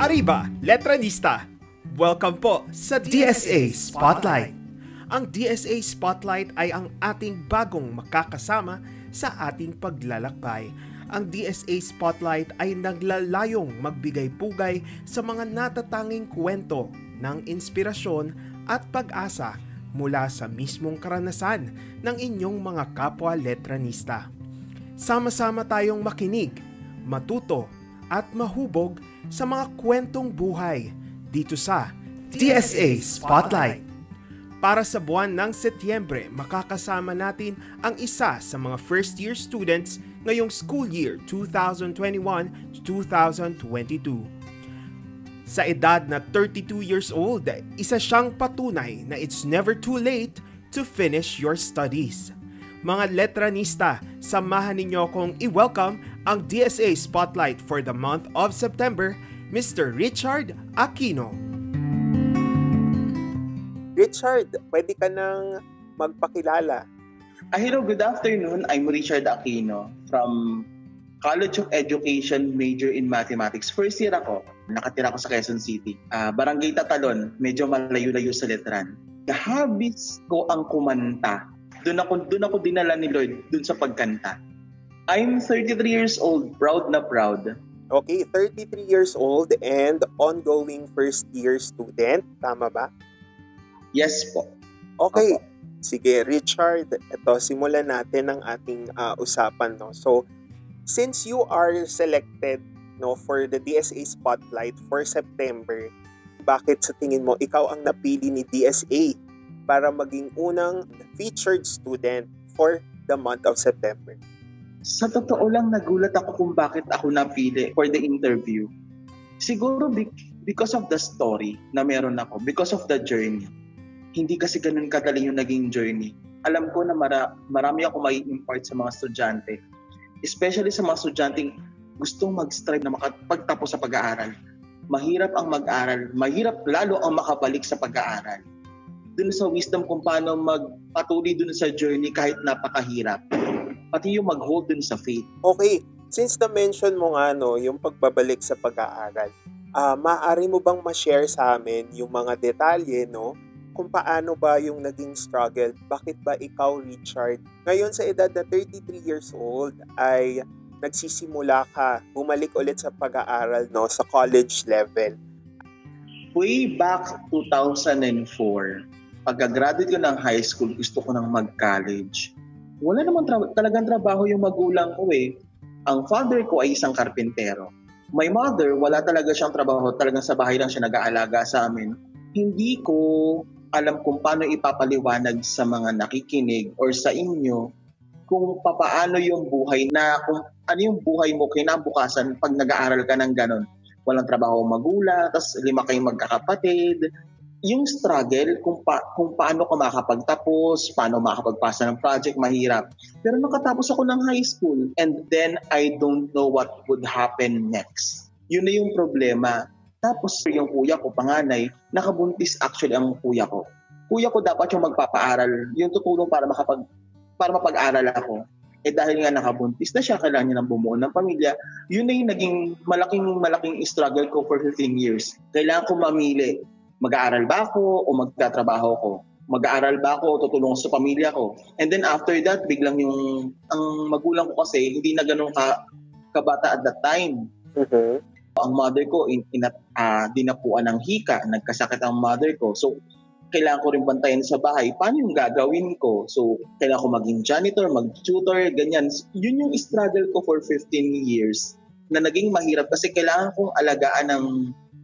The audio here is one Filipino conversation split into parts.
Arriba, Letranista! Welcome po sa DSA Spotlight! Ang DSA Spotlight ay ang ating bagong makakasama sa ating paglalakbay. Ang DSA Spotlight ay naglalayong magbigay pugay sa mga natatanging kwento ng inspirasyon at pag-asa mula sa mismong karanasan ng inyong mga kapwa letranista. Sama-sama tayong makinig, matuto at mahubog sa mga kwentong buhay dito sa DSA Spotlight. Para sa buwan ng Setyembre, makakasama natin ang isa sa mga first year students ngayong school year 2021-2022. Sa edad na 32 years old, isa siyang patunay na it's never too late to finish your studies. Mga letranista, samahan ninyo akong i-welcome ang DSA Spotlight for the month of September, Mr. Richard Aquino. Richard, pwede ka nang magpakilala. Ah, hello, good afternoon. I'm Richard Aquino from College of Education, major in Mathematics. First year ako, nakatira ako sa Quezon City. Uh, Barangay Tatalon, medyo malayo-layo sa Letran. The hobbies ko ang kumanta. Doon ako, doon ako dinala ni Lord, doon sa pagkanta. I'm 33 years old, proud na proud. Okay, 33 years old and ongoing first year student. Tama ba? Yes po. Okay. Opo. Sige, Richard, ito simulan natin ang ating uh, usapan no. So, since you are selected no for the DSA Spotlight for September, bakit sa tingin mo ikaw ang napili ni DSA para maging unang featured student for the month of September? Sa totoo lang, nagulat ako kung bakit ako napili for the interview. Siguro because of the story na meron ako, because of the journey hindi kasi ganun kadali yung naging journey. Alam ko na mara, marami ako may impart sa mga estudyante. Especially sa mga estudyanteng gustong mag-strive na makapagtapos sa pag-aaral. Mahirap ang mag-aral, mahirap lalo ang makabalik sa pag-aaral. Dun sa wisdom kung paano magpatuloy dun sa journey kahit napakahirap. Pati yung mag-hold dun sa faith. Okay, since na-mention mo nga no, yung pagbabalik sa pag-aaral, uh, maaari mo bang ma-share sa amin yung mga detalye no, kung paano ba yung naging struggle. Bakit ba ikaw, Richard, ngayon sa edad na 33 years old ay nagsisimula ka bumalik ulit sa pag-aaral no sa college level? Way back 2004, pagka-graduate ko ng high school, gusto ko nang mag-college. Wala naman tra- talagang trabaho yung magulang ko eh. Ang father ko ay isang karpintero. My mother, wala talaga siyang trabaho. Talagang sa bahay lang siya nag-aalaga sa amin. Hindi ko alam kung paano ipapaliwanag sa mga nakikinig or sa inyo kung papaano yung buhay na kung ano yung buhay mo kinabukasan pag nag-aaral ka ng ganun. Walang trabaho magula, tapos lima kayong magkakapatid. Yung struggle kung, pa, kung paano ka makakapagtapos, paano makakapagpasa ng project, mahirap. Pero nakatapos ako ng high school and then I don't know what would happen next. Yun na yung problema tapos yung kuya ko, panganay, nakabuntis actually ang kuya ko. Kuya ko dapat yung magpapaaral, yung tutulong para makapag para mapag-aral ako. Eh dahil nga nakabuntis na siya, kailangan niya ng bumuo ng pamilya. Yun na yung naging malaking malaking struggle ko for 15 years. Kailangan ko mamili, mag-aaral ba ako o magtatrabaho ko? Mag-aaral ba ako o tutulong sa pamilya ko? And then after that, biglang yung ang magulang ko kasi hindi na ganun ka kabata at that time. Uh-huh ang mother ko in, in uh, dinapuan ng hika, nagkasakit ang mother ko. So, kailangan ko rin bantayan sa bahay. Paano yung gagawin ko? So, kailangan ko maging janitor, mag-tutor, ganyan. Yun yung struggle ko for 15 years na naging mahirap kasi kailangan kong alagaan ng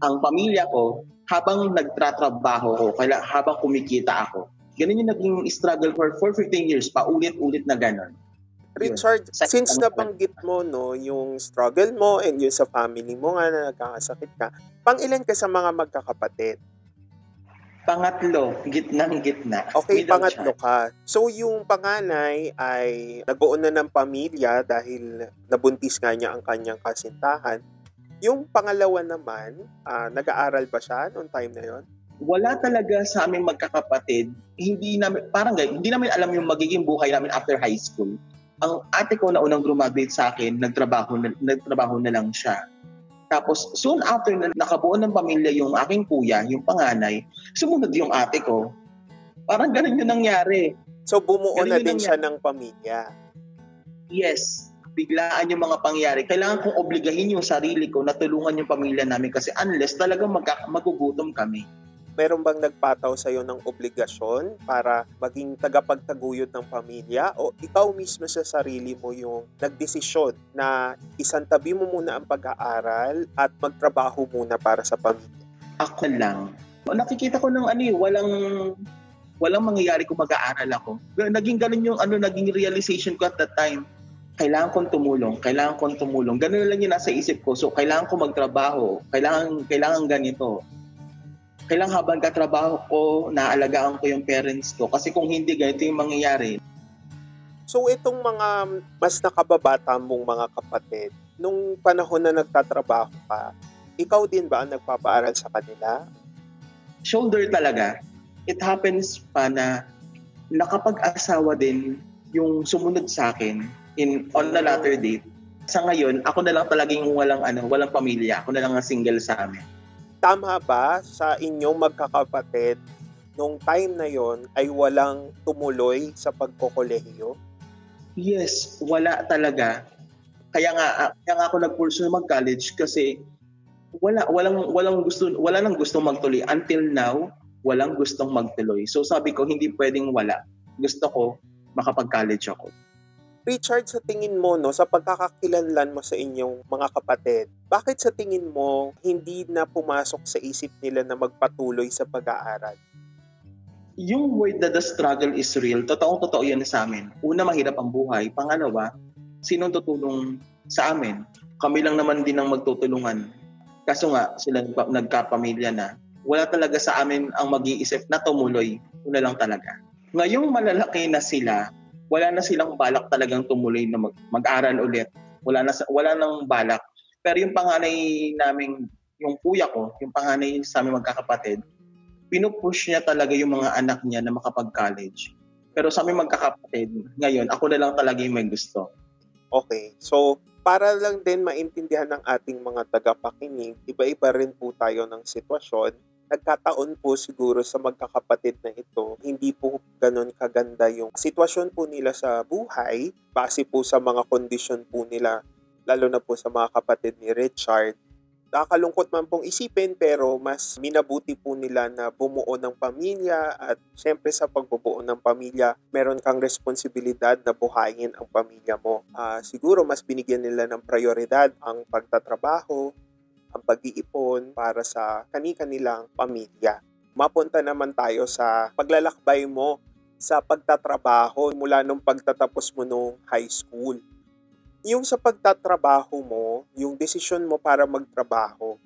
ang pamilya ko habang nagtratrabaho ko, kaya habang kumikita ako. Ganun yung naging struggle for, for 15 years, paulit-ulit na ganun. Richard, yun. since nabanggit mo no, yung struggle mo and yung sa family mo nga na nagkakasakit ka, pang ilan ka sa mga magkakapatid? Pangatlo, gitnang gitna. Okay, Middle pangatlo child. ka. So yung panganay ay nagbuo na ng pamilya dahil nabuntis nga niya ang kanyang kasintahan. Yung pangalawa naman, uh, nag-aaral ba siya noong time na yon? Wala talaga sa aming magkakapatid. Hindi namin, parang hindi namin alam yung magiging buhay namin after high school ang ate ko na unang graduate sa akin, nagtrabaho na, nagtrabaho na lang siya. Tapos soon after na nakabuo ng pamilya yung aking kuya, yung panganay, sumunod yung ate ko. Parang ganun yung nangyari. So bumuo ganun na din nangyari. siya ng pamilya. Yes. Biglaan yung mga pangyari. Kailangan kong obligahin yung sarili ko na tulungan yung pamilya namin kasi unless talagang mag- magugutom kami meron bang nagpataw sa iyo ng obligasyon para maging tagapagtaguyod ng pamilya o ikaw mismo sa sarili mo yung nagdesisyon na isantabi mo muna ang pag-aaral at magtrabaho muna para sa pamilya? Ako lang. Nakikita ko ng ano eh, walang walang mangyayari kung mag-aaral ako. Naging ganun yung ano, naging realization ko at that time. Kailangan kong tumulong, kailangan kong tumulong. Ganun lang yung nasa isip ko. So, kailangan ko magtrabaho, kailangan, kailangan ganito kailang habang katrabaho ko, naalagaan ko yung parents ko. Kasi kung hindi, ganito yung mangyayari. So itong mga mas nakababata mong mga kapatid, nung panahon na nagtatrabaho ka, ikaw din ba ang nagpapaaral sa kanila? Shoulder talaga. It happens pa na nakapag-asawa din yung sumunod sa akin in on the latter date. Sa ngayon, ako na lang talagang walang ano, walang pamilya. Ako na lang ang single sa amin tama ba sa inyong magkakapatid nung time na yon ay walang tumuloy sa pagkokolehiyo? Yes, wala talaga. Kaya nga ah, kaya nga ako nag-pursue mag-college kasi wala walang walang gusto wala nang gusto magtuloy until now walang gustong magtuloy. So sabi ko hindi pwedeng wala. Gusto ko makapag-college ako. Richard, sa tingin mo, no, sa pagkakakilanlan mo sa inyong mga kapatid, bakit sa tingin mo hindi na pumasok sa isip nila na magpatuloy sa pag-aaral? Yung word that the struggle is real, totoong-totoo yan sa amin. Una, mahirap ang buhay. Pangalawa, sinong tutulong sa amin? Kami lang naman din ang magtutulungan. Kaso nga, sila nagkapamilya na. Wala talaga sa amin ang mag-iisip na tumuloy. Una lang talaga. Ngayong malalaki na sila, wala na silang balak talagang tumuloy na mag, mag-aral ulit. Wala na wala nang balak. Pero yung panganay naming yung kuya ko, yung panganay sa aming magkakapatid, pinupush niya talaga yung mga anak niya na makapag-college. Pero sa aming magkakapatid, ngayon, ako na lang talaga yung may gusto. Okay. So, para lang din maintindihan ng ating mga tagapakinig, iba-iba rin po tayo ng sitwasyon nagkataon po siguro sa magkakapatid na ito, hindi po ganun kaganda yung sitwasyon po nila sa buhay base po sa mga kondisyon po nila, lalo na po sa mga kapatid ni Richard. Nakakalungkot man pong isipin pero mas minabuti po nila na bumuo ng pamilya at syempre sa pagbubuo ng pamilya, meron kang responsibilidad na buhayin ang pamilya mo. Uh, siguro mas binigyan nila ng prioridad ang pagtatrabaho, ang pag-iipon para sa kani-kanilang pamilya. Mapunta naman tayo sa paglalakbay mo sa pagtatrabaho mula nung pagtatapos mo nung high school. Yung sa pagtatrabaho mo, yung desisyon mo para magtrabaho,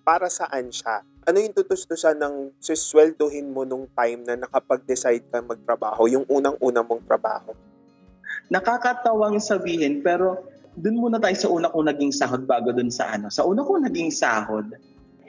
para saan siya? Ano yung tutustusan ng sisweldohin mo nung time na nakapag-decide ka magtrabaho, yung unang-una mong trabaho? Nakakatawang sabihin pero dun muna tayo sa una kong naging sahod bago dun sa ano. Sa una kong naging sahod,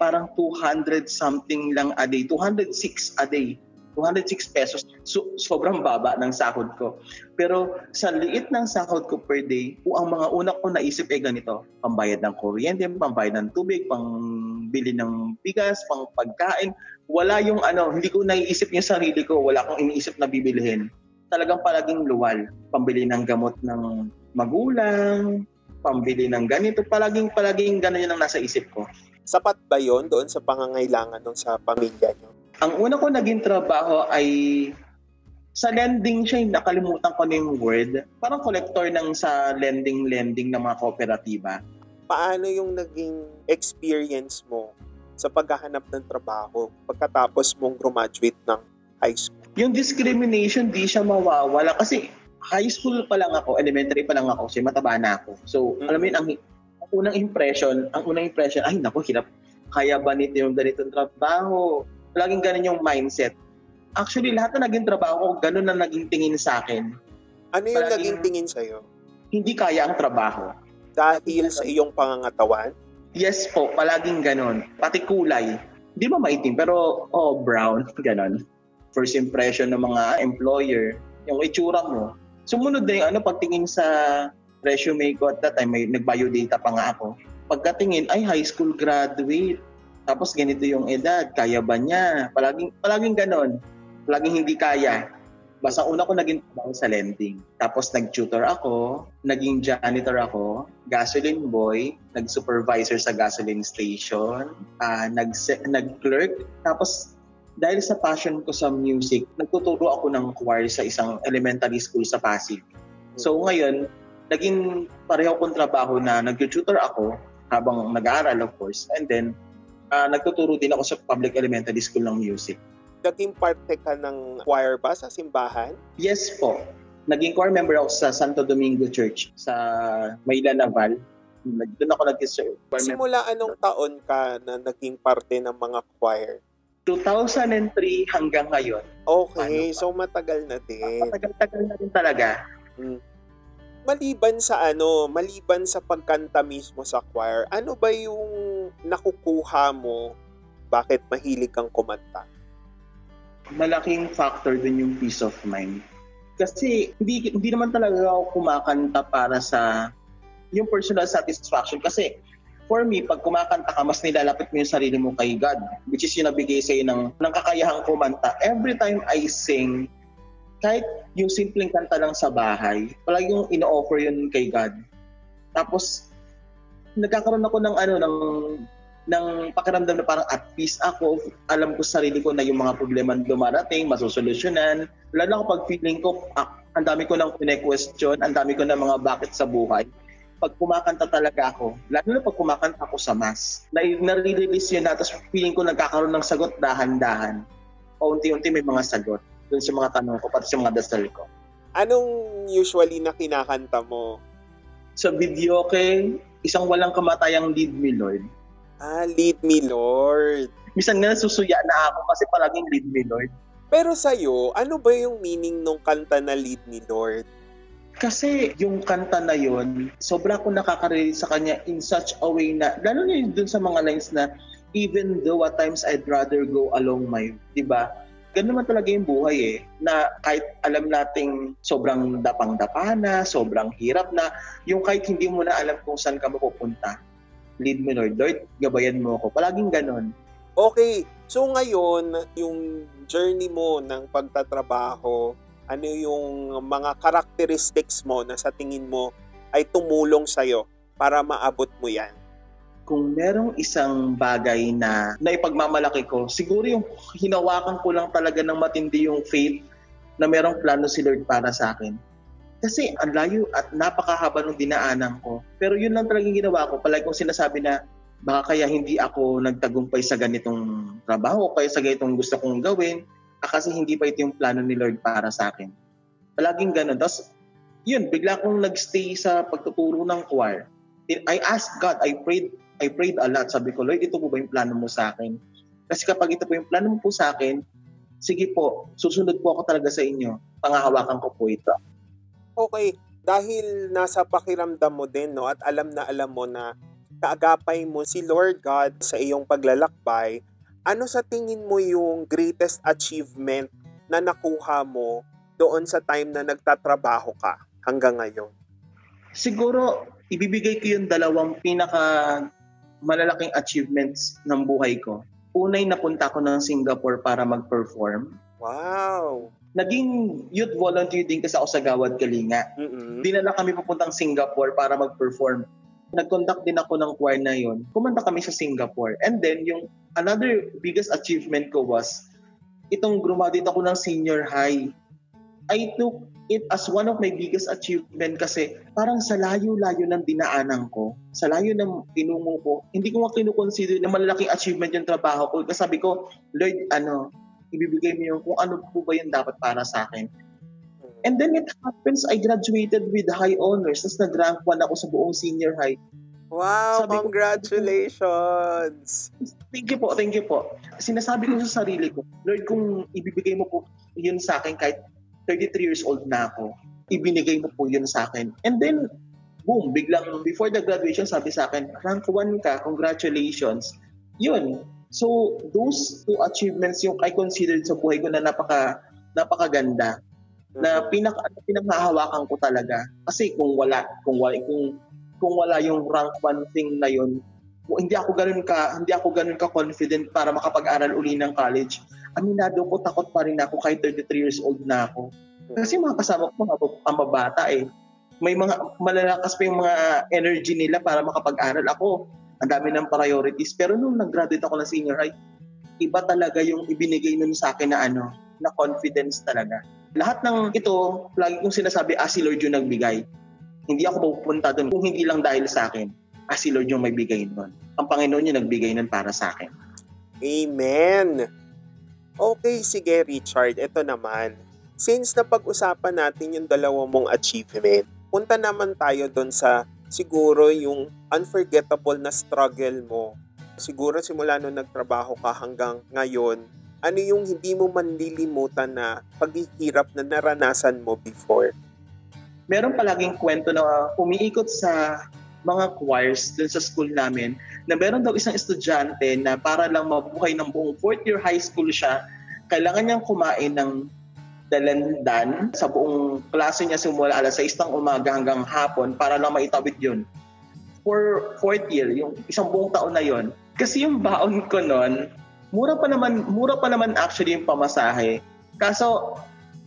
parang 200 something lang a day. 206 a day. 206 pesos. So, sobrang baba ng sahod ko. Pero sa liit ng sahod ko per day, ang mga una ko naisip ay ganito. Pambayad ng kuryente, pambayad ng tubig, pangbili ng bigas, pang pagkain. Wala yung ano, hindi ko naiisip yung sarili ko. Wala akong iniisip na bibilihin. Talagang palaging luwal. Pambili ng gamot ng magulang, pambili ng ganito, palaging palaging ganun ang nasa isip ko. Sapat ba yon doon sa pangangailangan ng sa pamilya niyo? Ang una ko naging trabaho ay sa lending siya, nakalimutan ko na yung word. Parang collector ng sa lending-lending ng mga kooperatiba. Paano yung naging experience mo sa paghahanap ng trabaho pagkatapos mong graduate ng high school? Yung discrimination, di siya mawawala. Kasi high school pa lang ako, elementary pa lang ako, kasi mataba na ako. So, mm-hmm. alam mo yun, ang, ang unang impression, ang unang impression, ay naku, hirap, kaya ba nito yung ganitong trabaho? Laging ganun yung mindset. Actually, lahat na naging trabaho ko, ganun na naging tingin sa akin. Ano yung Palaging, naging tingin sa'yo? Hindi kaya ang trabaho. Dahil sa iyong pangangatawan? Yes po, palaging ganun. Pati kulay. Hindi ba maitim, pero oh, brown, ganun. First impression ng mga employer, yung itsura mo, Sumunod na yung ano, pagtingin sa resume ko at that time, may nag-biodata pa nga ako. pagkatingin, ay high school graduate. Tapos ganito yung edad, kaya ba niya? Palaging, palaging ganon. Palaging hindi kaya. Basta una ko naging trabaho sa lending. Tapos nag-tutor ako, naging janitor ako, gasoline boy, nag-supervisor sa gasoline station, uh, nag- nag-clerk. Tapos dahil sa passion ko sa music, nagtuturo ako ng choir sa isang elementary school sa Pasig. So ngayon, naging pareho kong trabaho na nag-tutor ako habang nag-aaral of course. And then, uh, nagtuturo din ako sa public elementary school ng music naging parte ka ng choir ba sa simbahan? Yes po. Naging choir member ako sa Santo Domingo Church sa Mayla Naval. Doon ako nag-serve. Simula anong taon ka na naging parte ng mga choir? 2003 hanggang ngayon. Okay, so matagal na din. Matagal-tagal na din talaga. Hmm. Maliban sa ano, maliban sa pagkanta mismo sa choir, ano ba yung nakukuha mo bakit mahilig kang kumanta? malaking factor din yung peace of mind. Kasi hindi, hindi naman talaga ako kumakanta para sa yung personal satisfaction. Kasi for me, pag kumakanta ka, mas nilalapit mo yung sarili mo kay God, which is yung nabigay sa'yo ng, ng kakayahang kumanta. Every time I sing, kahit yung simpleng kanta lang sa bahay, palagi yung ino-offer yun kay God. Tapos, nagkakaroon ako ng ano, ng ng pakiramdam na parang at peace ako, alam ko sa sarili ko na yung mga problema dumarating, masusolusyonan. Lalo na kapag feeling ko, ah, ang dami ko nang pine-question, ang dami ko ng mga bakit sa buhay. Pag kumakanta talaga ako, lalo na pag kumakanta ako sa mass, na nare-release yun na, tapos feeling ko nagkakaroon ng sagot dahan-dahan. Paunti-unti may mga sagot dun sa mga tanong ko, pati sa mga dasal ko. Anong usually na kinakanta mo? Sa video kay isang walang kamatayang lead me, Lord Ah, lead me, Lord. Misan nga nasusuya na ako kasi palaging lead me, Lord. Pero sa'yo, ano ba yung meaning nung kanta na lead me, Lord? Kasi yung kanta na yon, sobra ko nakaka-relate sa kanya in such a way na, lalo na yun dun sa mga lines na, even though at times I'd rather go along my, di ba? Ganun naman talaga yung buhay eh, na kahit alam nating sobrang dapang-dapa na, sobrang hirap na, yung kahit hindi mo na alam kung saan ka mapupunta, lead me Lord. Lord, gabayan mo ako. Palaging ganon. Okay. So ngayon, yung journey mo ng pagtatrabaho, ano yung mga characteristics mo na sa tingin mo ay tumulong sa'yo para maabot mo yan? Kung merong isang bagay na naipagmamalaki ko, siguro yung hinawakan ko lang talaga ng matindi yung faith na merong plano si Lord para sa akin kasi ang layo at napakahaba ng dinaanan ko. Pero yun lang talagang ginawa ko. Palagi kong sinasabi na baka kaya hindi ako nagtagumpay sa ganitong trabaho kaya sa ganitong gusto kong gawin ah, kasi hindi pa ito yung plano ni Lord para sa akin. Palaging ganun. Tapos, yun, bigla akong nagstay sa pagtuturo ng choir. I asked God, I prayed, I prayed a lot. Sabi ko, Lord, ito po ba yung plano mo sa akin? Kasi kapag ito po yung plano mo po sa akin, sige po, susunod po ako talaga sa inyo. Pangahawakan ko po ito. Okay, dahil nasa pakiramdam mo din no at alam na alam mo na kaagapay mo si Lord God sa iyong paglalakbay, ano sa tingin mo yung greatest achievement na nakuha mo doon sa time na nagtatrabaho ka hanggang ngayon? Siguro, ibibigay ko yung dalawang pinaka malalaking achievements ng buhay ko. Unay, napunta ko ng Singapore para mag-perform. Wow! naging youth volunteer din kasi ako sa Gawad Kalinga. Mm-hmm. Dinala kami papuntang Singapore para mag-perform. Nag-conduct din ako ng choir na yon. Kumanta kami sa Singapore. And then, yung another biggest achievement ko was, itong graduate ako ng senior high. I took it as one of my biggest achievement kasi parang sa layo-layo ng dinaanan ko, sa layo ng tinungo ko, hindi ko nga kinukonsider na malalaking achievement yung trabaho ko. Kasi sabi ko, Lord, ano, ibibigay mo yung kung ano po ba yung dapat para sa akin. And then it happens, I graduated with high honors. Tapos nag-rank 1 ako sa buong senior high. Wow, Sabi congratulations! Ko, thank you po, thank you po. Sinasabi ko sa sarili ko, Lord, kung ibibigay mo po yun sa akin kahit 33 years old na ako, ibinigay mo po yun sa akin. And then, boom, biglang before the graduation, sabi sa akin, rank 1 ka, congratulations. Yun, So, those two achievements yung I considered sa buhay ko na napaka napakaganda na pinaka pinanghahawakan ko talaga kasi kung wala kung wala kung kung wala yung rank one thing na yun, hindi ako ganun ka hindi ako ganun ka confident para makapag-aral uli ng college. Aminado ko takot pa rin ako kahit 33 years old na ako. Kasi mga kasama ko mga pambabata eh. May mga malalakas pa yung mga energy nila para makapag-aral. Ako, ang dami ng priorities. Pero nung nag-graduate ako ng senior high, iba talaga yung ibinigay nun sa akin na ano, na confidence talaga. Lahat ng ito, lagi kong sinasabi, ah, si Lord yung nagbigay. Hindi ako pupunta doon kung hindi lang dahil sa akin. Ah, si Lord yung may bigay nun. Ang Panginoon yung nagbigay nun para sa akin. Amen! Okay, sige Richard, ito naman. Since napag-usapan natin yung dalawa mong achievement, punta naman tayo doon sa siguro yung unforgettable na struggle mo. Siguro simula nung nagtrabaho ka hanggang ngayon, ano yung hindi mo manlilimutan na paghihirap na naranasan mo before? Meron palaging kwento na umiikot sa mga choirs dun sa school namin na meron daw isang estudyante na para lang mabuhay ng buong fourth year high school siya, kailangan niyang kumain ng dalandan sa buong klase niya simula alas 6 ng umaga hanggang hapon para lang maitawid yun. For fourth year, yung isang buong taon na yon. Kasi yung baon ko noon, mura pa naman, mura pa naman actually yung pamasahe. Kaso,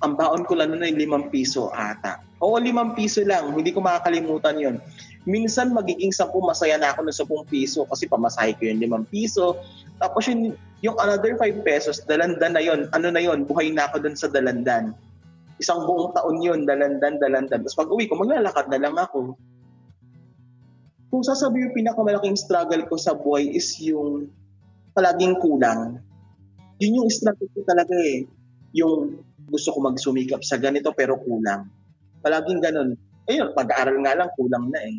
ang baon ko lang noon ay limang piso ata. Oo, limang piso lang. Hindi ko makakalimutan yon. Minsan magiging sampu masaya na ako ng 10 piso kasi pamasahe ko yung limang piso. Tapos yung yung another 5 pesos, dalandan na yon. Ano na yon? Buhay na ako dun sa dalandan. Isang buong taon yon, dalandan, dalandan. Tapos pag uwi ko, maglalakad na lang ako. Kung sasabi yung pinakamalaking struggle ko sa buhay is yung palaging kulang. Yun yung ko talaga eh. Yung gusto ko magsumikap sa ganito pero kulang. Palaging ganun. Ayun, pag-aaral nga lang, kulang na eh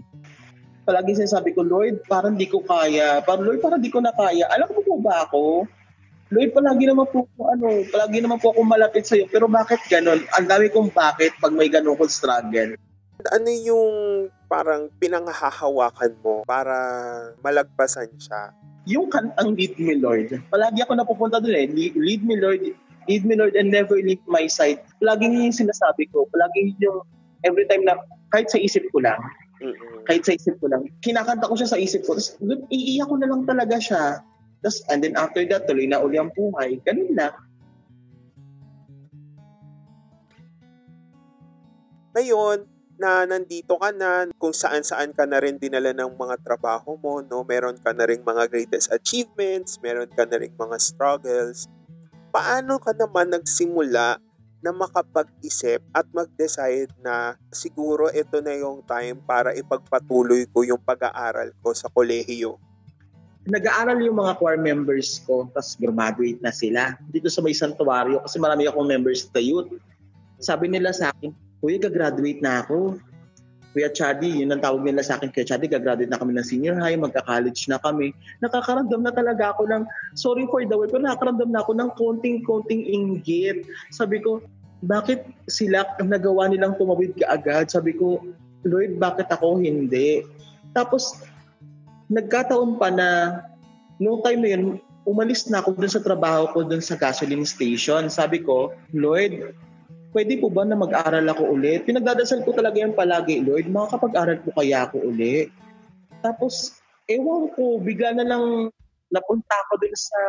palagi sinasabi ko, Lord, parang di ko kaya. Parang, Lord, parang di ko na kaya. Alam mo po ba ako? Lord, palagi naman po ako, ano, palagi naman po ako malapit sa'yo. Pero bakit ganun? Ang dami kong bakit pag may ganun kong struggle. Ano yung parang pinanghahawakan mo para malagpasan siya? Yung kantang Lead Me Lord. Palagi ako napupunta doon eh. Lead Me Lord, Lead Me Lord and never leave my side. Palagi yung sinasabi ko. Palagi yung every time na kahit sa isip ko lang, Mm-mm. Kahit sa isip ko lang. Kinakanta ko siya sa isip ko. Tapos iiyak ko na lang talaga siya. Tapos, and then after that, tuloy na uli ang buhay. Ganun lang. Ngayon, na nandito ka na, kung saan-saan ka na rin dinala ng mga trabaho mo, no? meron ka na rin mga greatest achievements, meron ka na rin mga struggles. Paano ka naman nagsimula na makapag-isip at mag-decide na siguro ito na yung time para ipagpatuloy ko yung pag-aaral ko sa kolehiyo. Nag-aaral yung mga choir members ko, tapos graduate na sila dito sa may santuario kasi marami akong members sa youth. Sabi nila sa akin, Kuya, gagraduate na ako. Kuya Chadi, yun ang tawag nila sa akin, Kuya Chadi, gagraduate na kami ng senior high, magka-college na kami. Nakakaramdam na talaga ako ng, sorry for the word, pero nakakaramdam na ako ng konting-konting inggit. Sabi ko, bakit sila nagawa nilang tumawid kaagad? Sabi ko, Lord, bakit ako hindi? Tapos, nagkataon pa na, noong time na yun, umalis na ako dun sa trabaho ko dun sa gasoline station. Sabi ko, Lord, pwede po ba na mag-aral ako ulit? Pinagdadasal ko talaga yung palagi, Lord, makakapag-aral po kaya ako ulit. Tapos, ewan ko, bigla na lang napunta ako dun sa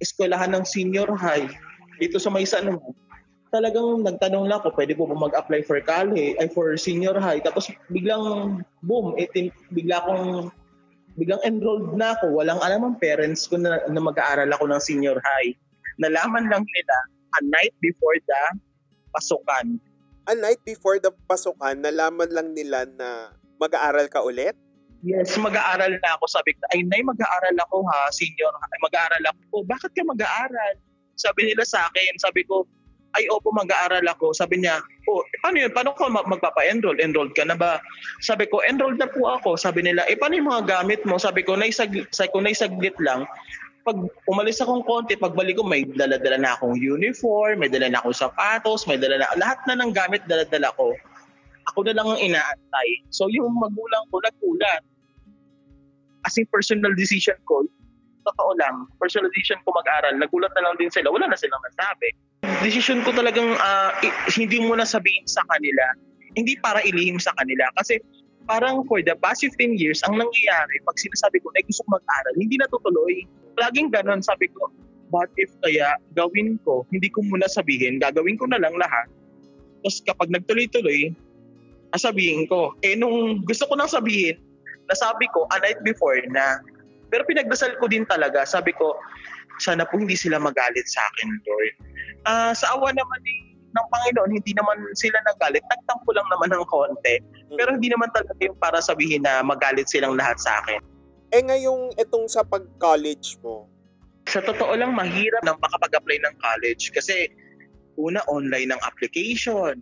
eskwelahan ng senior high. Dito sa may naman. Talagang nagtanong lang ako, pwede po ba mag-apply for college, ay for senior high. Tapos biglang, boom, itin, bigla akong biglang enrolled na ako. Walang alam ang parents ko na, na mag-aaral ako ng senior high. Nalaman lang nila a night before the pasukan. A night before the pasukan, nalaman lang nila na mag-aaral ka ulit? Yes, mag-aaral na ako. Sabi ko, ay nay, mag-aaral ako ha, senior. Ay, mag-aaral ako. Oh, bakit ka mag-aaral? Sabi nila sa akin, sabi ko, ay opo, mag-aaral ako. Sabi niya, oh, paano yun? Paano ko magpapa-enroll? Enrolled ka na ba? Sabi ko, enrolled na po ako. Sabi nila, eh paano yung mga gamit mo? Sabi ko, naisaglit, sabi ko, naisaglit lang pag umalis akong konti, pagbalik ko, may dala-dala na akong uniform, may dala na akong sapatos, may dala na, lahat na ng gamit dala-dala ko. Ako na lang ang inaantay. So yung magulang ko nagulat. As in personal decision ko, totoo lang, personal decision ko mag-aral, nagulat na lang din sila, wala na silang nasabi. Decision ko talagang uh, hindi mo na sabihin sa kanila, hindi para ilihim sa kanila. Kasi parang for the past 15 years, ang nangyayari, pag sinasabi ko na gusto ko mag-aral, hindi natutuloy. Laging ganon, sabi ko, what if kaya gawin ko, hindi ko muna sabihin, gagawin ko na lang lahat. Tapos kapag nagtuloy-tuloy, sabihin ko. Eh nung gusto ko nang sabihin, nasabi ko a night before na, pero pinagdasal ko din talaga, sabi ko, sana po hindi sila magalit sa akin, Lord. Uh, sa awa naman ni ng Panginoon, hindi naman sila nagalit. Nagtampo lang naman ng konti. Mm. Pero hindi naman talaga yung para sabihin na magalit silang lahat sa akin. Eh ngayong itong sa pag-college mo? Sa totoo lang, mahirap nang makapag-apply ng college kasi una, online ng application.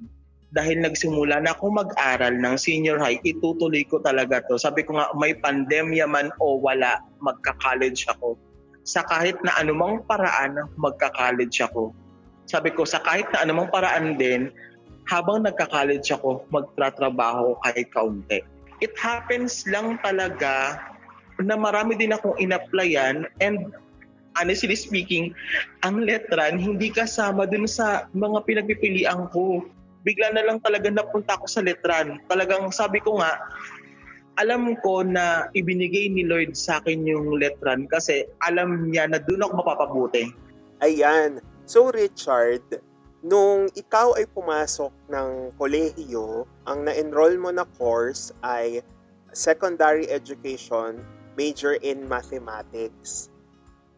Dahil nagsimula na ako mag-aral ng senior high, itutuloy ko talaga to. Sabi ko nga, may pandemya man o wala, magka-college ako. Sa kahit na anumang paraan, magka-college ako sabi ko, sa kahit na anumang paraan din, habang nagka-college ako, magtratrabaho kahit kaunti. It happens lang talaga na marami din akong in-applyan and honestly speaking, ang letran hindi kasama dun sa mga pinagpipilian ko. Bigla na lang talaga napunta ako sa letran. Talagang sabi ko nga, alam ko na ibinigay ni Lord sa akin yung letran kasi alam niya na doon ako mapapabuti. Ayan. So Richard, nung ikaw ay pumasok ng kolehiyo, ang na-enroll mo na course ay secondary education, major in mathematics.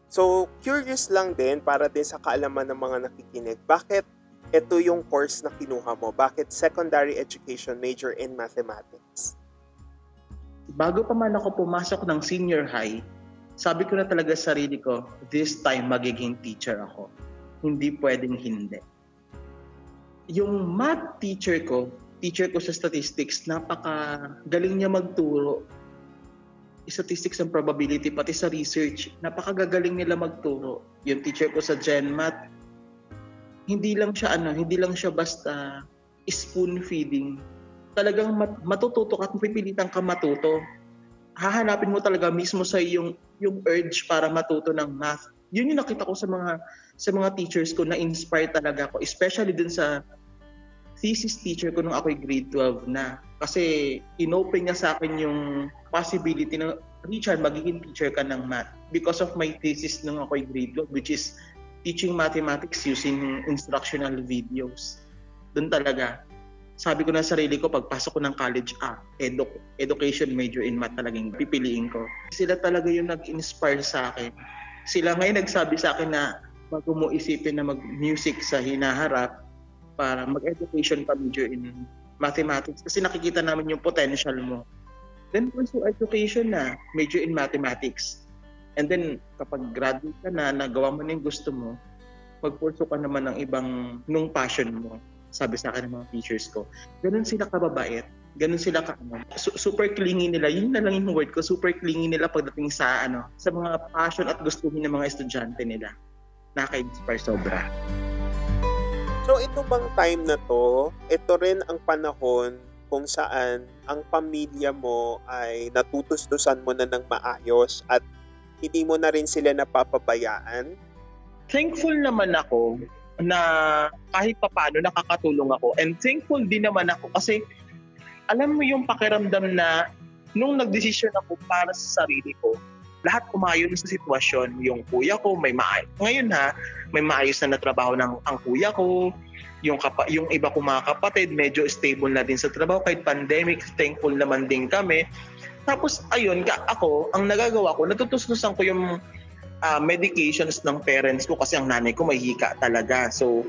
So, curious lang din para din sa kaalaman ng mga nakikinig, bakit ito yung course na kinuha mo? Bakit secondary education, major in mathematics? Bago pa man ako pumasok ng senior high, sabi ko na talaga sa sarili ko, this time magiging teacher ako hindi pwedeng hindi. Yung math teacher ko, teacher ko sa statistics, napaka galing niya magturo. Statistics and probability, pati sa research, napakagagaling nila magturo. Yung teacher ko sa Gen Math, hindi lang siya ano, hindi lang siya basta spoon feeding. Talagang mat- matututo ka at pipilitan ka matuto. Hahanapin mo talaga mismo sa yung yung urge para matuto ng math. Yun yung nakita ko sa mga sa mga teachers ko na inspire talaga ako, especially dun sa thesis teacher ko nung ako'y grade 12 na. Kasi inopen niya sa akin yung possibility na Richard, magiging teacher ka ng math because of my thesis nung ako'y grade 12 which is teaching mathematics using instructional videos. Doon talaga. Sabi ko na sarili ko, pagpasok ko ng college, ah, edu- education major in math talagang pipiliin ko. Sila talaga yung nag-inspire sa akin. Sila ngayon nagsabi sa akin na bago mo isipin na mag-music sa hinaharap para mag-education ka major in mathematics kasi nakikita namin yung potential mo. Then pursue education na, major in mathematics. And then kapag graduate ka na, nagawa mo na yung gusto mo, magpurso ka naman ng ibang nung passion mo. Sabi sa akin ng mga teachers ko. Ganun sila kababait. Ganun sila ka ano, super clingy nila. Yun na lang yung word ko, super clingy nila pagdating sa ano, sa mga passion at gustuhin ng mga estudyante nila nakaka-inspire sobra. So ito bang time na to, ito rin ang panahon kung saan ang pamilya mo ay natutustusan mo na ng maayos at hindi mo na rin sila napapabayaan? Thankful naman ako na kahit papano nakakatulong ako and thankful din naman ako kasi alam mo yung pakiramdam na nung nagdesisyon ako para sa sarili ko, lahat umayon sa sitwasyon. Yung kuya ko may maayos. Ngayon ha, may maayos na natrabaho ng ang kuya ko. Yung, kapa, yung iba ko mga kapatid, medyo stable na din sa trabaho. Kahit pandemic, thankful naman din kami. Tapos, ayun, ako, ang nagagawa ko, natutustusan ko yung uh, medications ng parents ko kasi ang nanay ko may hika talaga. So,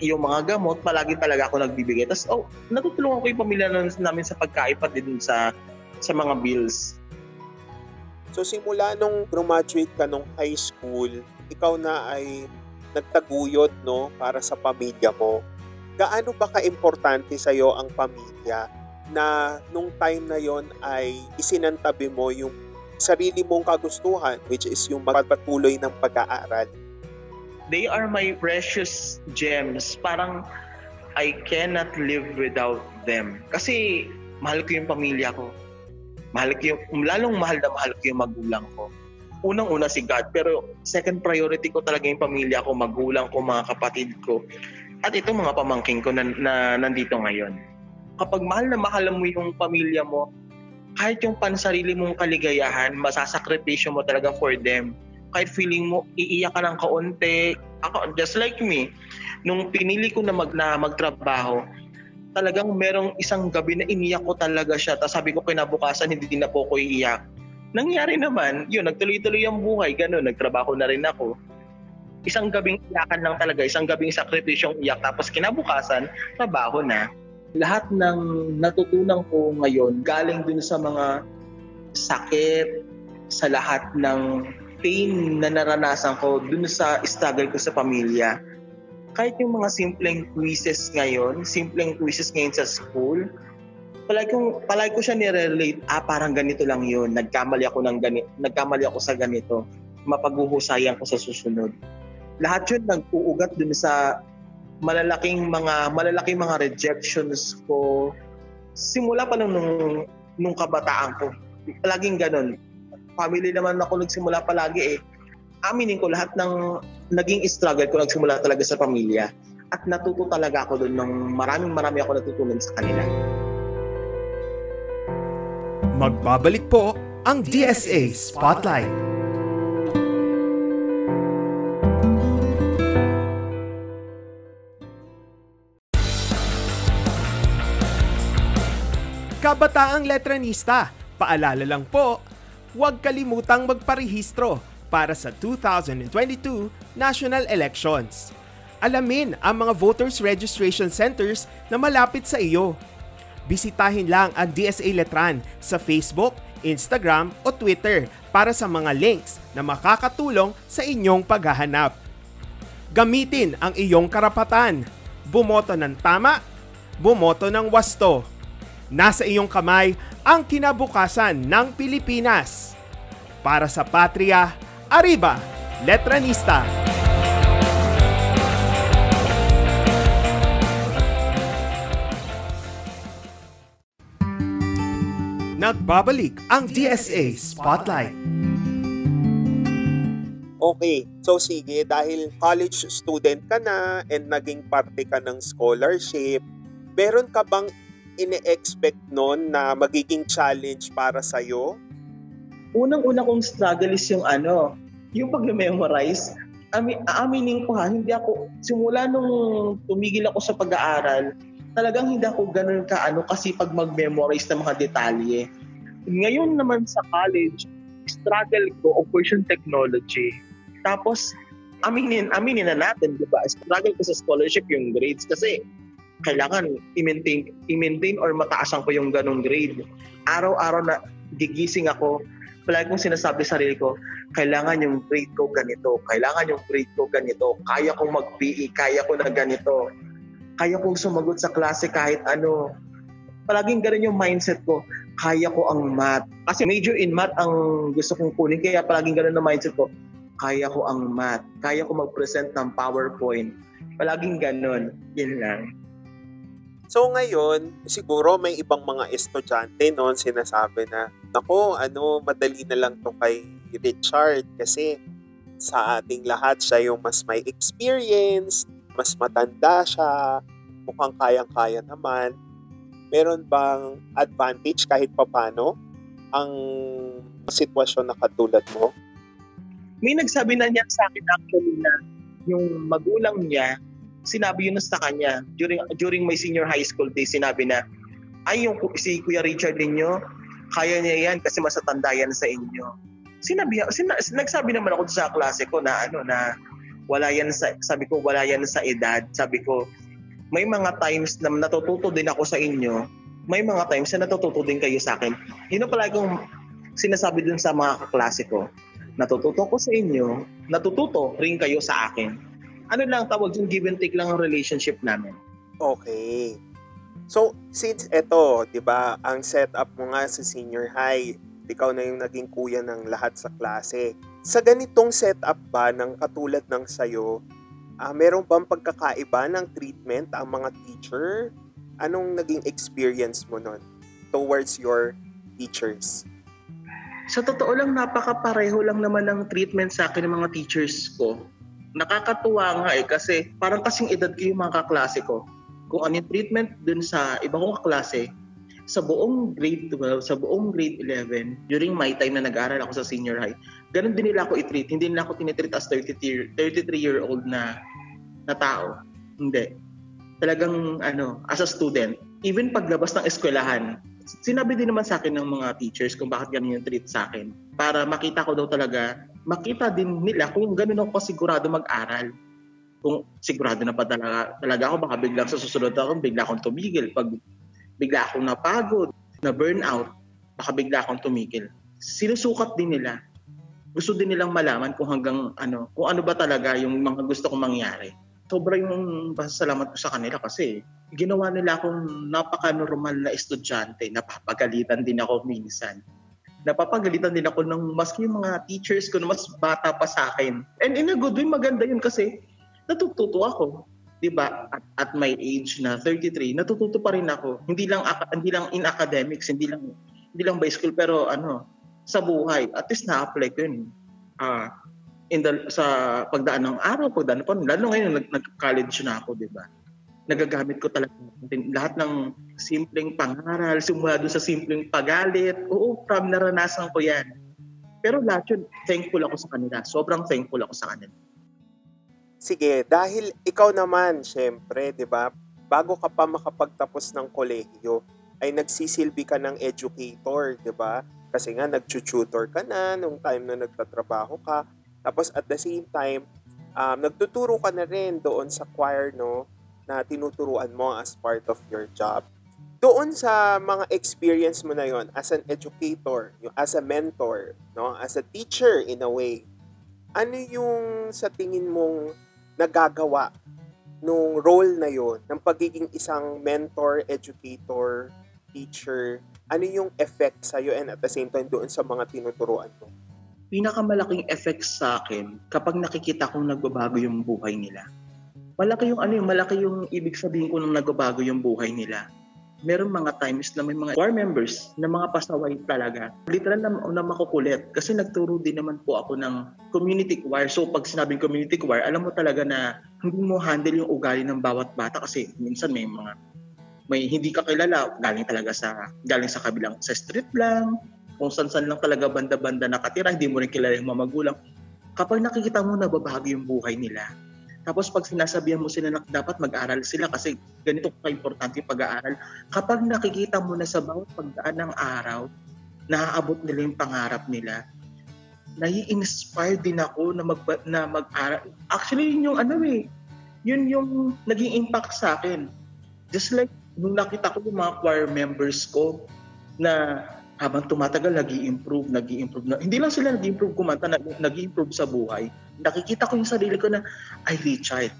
yung mga gamot, palagi talaga ako nagbibigay. Tapos, oh, natutulungan ko yung pamilya namin sa pagkain pati din sa sa mga bills. So simula nung graduate ka nung high school, ikaw na ay nagtaguyod no para sa pamilya mo. Gaano ba ka-importante sa iyo ang pamilya na nung time na yon ay isinantabi mo yung sarili mong kagustuhan which is yung magpatuloy ng pag-aaral? They are my precious gems. Parang I cannot live without them. Kasi mahal ko yung pamilya ko mahal ko yung, lalong mahal na mahal ko yung magulang ko. Unang-una si God, pero second priority ko talaga yung pamilya ko, magulang ko, mga kapatid ko. At ito mga pamangking ko na, na nandito ngayon. Kapag mahal na mahal mo yung pamilya mo, kahit yung pansarili mong kaligayahan, masasakripisyo mo talaga for them. Kahit feeling mo, iiyak ka ng kaunti. Ako, just like me, nung pinili ko na, mag, na magtrabaho, talagang merong isang gabi na iniyak ko talaga siya. Tapos sabi ko kinabukasan, hindi na po ko iiyak. Nangyari naman, yun, nagtuloy-tuloy ang buhay, ganun, nagtrabaho na rin ako. Isang gabing iyakan lang talaga, isang gabing sakripisyong iyak, tapos kinabukasan, trabaho na lahat ng natutunan ko ngayon galing dun sa mga sakit, sa lahat ng pain na naranasan ko dun sa struggle ko sa pamilya. Kahit yung mga simpleng quizzes ngayon, simpleng quizzes ngayon sa school, palagi ko, palagi ko siya nire-relate, ah parang ganito lang yun, nagkamali ako, ng ganito, nagkamali ako sa ganito, mapaghuhusayan ko sa susunod. Lahat yun nag-uugat dun sa malalaking mga malalaking mga rejections ko simula pa lang nung nung kabataan ko. Palaging ganun. Family naman ako nagsimula palagi eh. Aminin ko lahat ng naging struggle ko nagsimula talaga sa pamilya. At natuto talaga ako doon ng maraming marami ako natutunan sa kanila. Magbabalik po ang DSA Spotlight. Kabataang Letranista, paalala lang po, huwag kalimutang magparehistro para sa 2022 national elections. Alamin ang mga voters registration centers na malapit sa iyo. Bisitahin lang ang DSA Letran sa Facebook, Instagram o Twitter para sa mga links na makakatulong sa inyong paghahanap. Gamitin ang iyong karapatan. Bumoto ng tama, bumoto ng wasto Nasa iyong kamay ang kinabukasan ng Pilipinas. Para sa Patria, Arriba, Letranista! Nagbabalik ang DSA Spotlight. Okay, so sige, dahil college student ka na and naging parte ka ng scholarship, meron ka bang ine-expect noon na magiging challenge para sa iyo? Unang-una kong struggle is yung ano, yung pag-memorize. Ami, aaminin ko ha, hindi ako, simula nung tumigil ako sa pag-aaral, talagang hindi ako ganun kaano kasi pag mag-memorize ng mga detalye. Ngayon naman sa college, struggle ko operation technology. Tapos, aminin, aminin na natin, di ba? Struggle ko sa scholarship yung grades kasi kailangan i-maintain, i-maintain or mataasan ko yung ganong grade. Araw-araw na gigising ako, palagi kong sinasabi sa sarili ko, kailangan yung grade ko ganito, kailangan yung grade ko ganito, kaya kong mag-PE, kaya ko na ganito, kaya kong sumagot sa klase kahit ano. Palaging ganun yung mindset ko, kaya ko ang math. Kasi major in math ang gusto kong kunin, kaya palaging ganun ang mindset ko, kaya ko ang math, kaya ko mag-present ng PowerPoint. Palaging ganun, yun lang. So ngayon, siguro may ibang mga estudyante noon sinasabi na, nako, ano, madali na lang to kay Richard kasi sa ating lahat siya yung mas may experience, mas matanda siya, mukhang kayang-kaya naman. Meron bang advantage kahit papano ang sitwasyon na katulad mo? May nagsabi na niya sa akin actually na yung magulang niya sinabi yun sa kanya. During during my senior high school days sinabi na ay yung si Kuya Richard ninyo kaya niya yan kasi masatanda yan sa inyo. Sinabi sina, nagsabi naman ako sa klase ko na ano na wala yan sa sabi ko wala yan sa edad. Sabi ko may mga times na natututo din ako sa inyo. May mga times na natututo din kayo sa akin. Yun ang palagi kong sinasabi dun sa mga kaklase ko. Natututo ko sa inyo. Natututo rin kayo sa akin ano lang tawag yung give and take lang ang relationship namin. Okay. So, since ito, 'di ba, ang setup mo nga sa senior high, ikaw na yung naging kuya ng lahat sa klase. Sa ganitong setup ba ng katulad ng sayo, uh, meron bang pagkakaiba ng treatment ang mga teacher? Anong naging experience mo nun towards your teachers? Sa totoo lang, napaka-pareho lang naman ng treatment sa akin ng mga teachers ko nakakatuwa nga eh kasi parang kasing edad ko yung mga kaklase ko. Kung ano yung treatment dun sa iba kong kaklase, sa buong grade 12, sa buong grade 11, during my time na nag-aaral ako sa senior high, ganun din nila ako i-treat. Hindi nila ako tinitreat as 33, 33-year-old na, na tao. Hindi. Talagang, ano, as a student, even paglabas ng eskwelahan, sinabi din naman sa akin ng mga teachers kung bakit ganun yung treat sa akin. Para makita ko daw talaga, makita din nila kung ganun ako sigurado mag-aral. Kung sigurado na pa talaga, talaga ako, baka biglang sa susunod ako, bigla akong tumigil. Pag bigla akong napagod, na burnout, baka bigla akong tumigil. Sinusukat din nila. Gusto din nilang malaman kung hanggang ano, kung ano ba talaga yung mga gusto kong mangyari. Sobra yung pasasalamat ko sa kanila kasi ginawa nila akong napaka-normal na estudyante. Napapagalitan din ako minsan. Napapagalitan din ako ng maski yung mga teachers ko na mas bata pa sa akin. And in a good way, maganda yun kasi natututo ako 'di ba, at, at my age na 33, natututo pa rin ako. Hindi lang hindi lang in academics, hindi lang hindi lang by school pero ano, sa buhay. At least na-apply ko 'yun. Uh, in the, sa pagdaan ng araw, pagdaan pa, lalo ngayon nag, nag-college na ako, 'di ba? Nagagamit ko talaga lahat ng simpleng pangaral, simula doon sa simpleng pagalit. Oo, from naranasan ko 'yan. Pero lahat yun, thankful ako sa kanila. Sobrang thankful ako sa kanila. Sige, dahil ikaw naman, syempre, 'di ba? Bago ka pa makapagtapos ng kolehiyo, ay nagsisilbi ka ng educator, 'di ba? Kasi nga nagtututor ka na nung time na nagtatrabaho ka. Tapos at the same time, um, nagtuturo ka na rin doon sa choir, no? Na tinuturuan mo as part of your job. Doon sa mga experience mo na yon as an educator, as a mentor, no? As a teacher in a way, ano yung sa tingin mong nagagawa nung role na yon ng pagiging isang mentor, educator, teacher, ano yung effect sa iyo and at the same time doon sa mga tinuturuan mo? Pinakamalaking effect sa akin kapag nakikita kong nagbabago yung buhay nila. Malaki yung ano yung malaki yung ibig sabihin ko nung nagbabago yung buhay nila meron mga times na may mga choir members na mga pasaway talaga. Literal na, na makukulit kasi nagturo din naman po ako ng community choir. So pag sinabing community choir, alam mo talaga na hindi mo handle yung ugali ng bawat bata kasi minsan may mga may hindi ka kilala, galing talaga sa galing sa kabilang sa street lang, kung saan-saan lang talaga banda-banda nakatira, hindi mo rin kilala yung mga magulang. Kapag nakikita mo na babago yung buhay nila, tapos pag sinasabihan mo sila na dapat mag-aral sila kasi ganito ka-importante pag-aaral, kapag nakikita mo na sa bawat pagdaan ng araw, naaabot nila yung pangarap nila, nai-inspire din ako na mag na mag-aral. Actually, yun yung ano eh, yun yung naging impact sa akin. Just like nung nakita ko yung mga choir members ko na habang tumatagal, nag improve nag improve Na, hindi lang sila nag improve kumanta, nag improve sa buhay. Nakikita ko yung sarili ko na, ay Richard,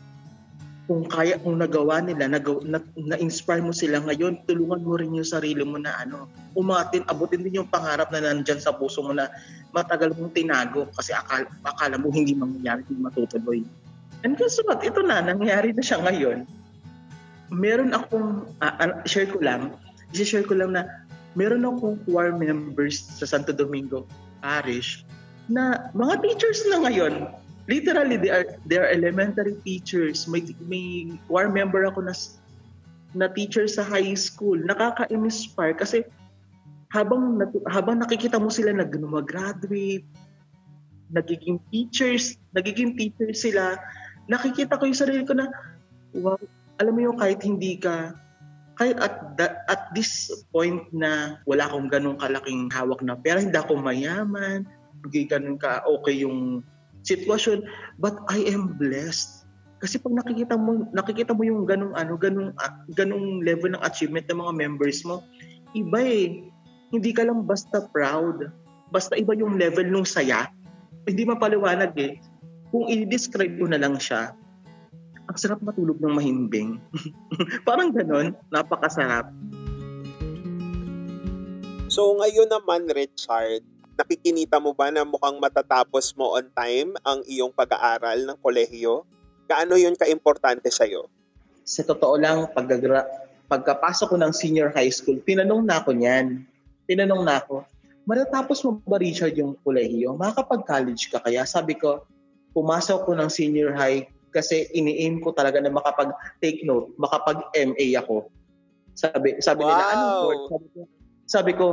kung kaya kung nagawa nila, nag, na, na-inspire mo sila ngayon, tulungan mo rin yung sarili mo na ano, umatin, abutin din yung pangarap na nandyan sa puso mo na matagal mong tinago kasi akala, akala mo hindi mangyayari, hindi matutuloy. And guess what? Ito na, nangyari na siya ngayon. Meron akong, uh, share ko lang, i-share ko lang na meron akong choir members sa Santo Domingo Parish na mga teachers na ngayon. Literally, they are, they are elementary teachers. May, may choir member ako na, na teacher sa high school. Nakaka-inspire kasi habang, habang nakikita mo sila na graduate nagiging teachers, nagiging teachers sila, nakikita ko yung sarili ko na, wow, alam mo yung kahit hindi ka kahit at, that, at this point na wala akong ganong kalaking hawak na pera, hindi ako mayaman, hindi ganun ka okay yung sitwasyon, but I am blessed. Kasi pag nakikita mo nakikita mo yung ganung ano, ganung ganung level ng achievement ng mga members mo, iba eh. Hindi ka lang basta proud. Basta iba yung level ng saya. Hindi mapaliwanag eh. Kung i-describe ko na lang siya, ang sarap matulog ng mahimbing. Parang ganon, napakasarap. So ngayon naman, Richard, nakikinita mo ba na mukhang matatapos mo on time ang iyong pag-aaral ng kolehiyo? Gaano yun ka-importante sa'yo? Sa totoo lang, pagkagra- pagkapasok ko ng senior high school, tinanong na ako niyan. Tinanong na ako, matatapos mo ba Richard yung kolehiyo? Makakapag-college ka kaya? Sabi ko, pumasok ko ng senior high kasi ini-aim ko talaga na makapag-take note, makapag-MA ako. Sabi, sabi nila, Wow. anong course? Sabi ko, sabi ko,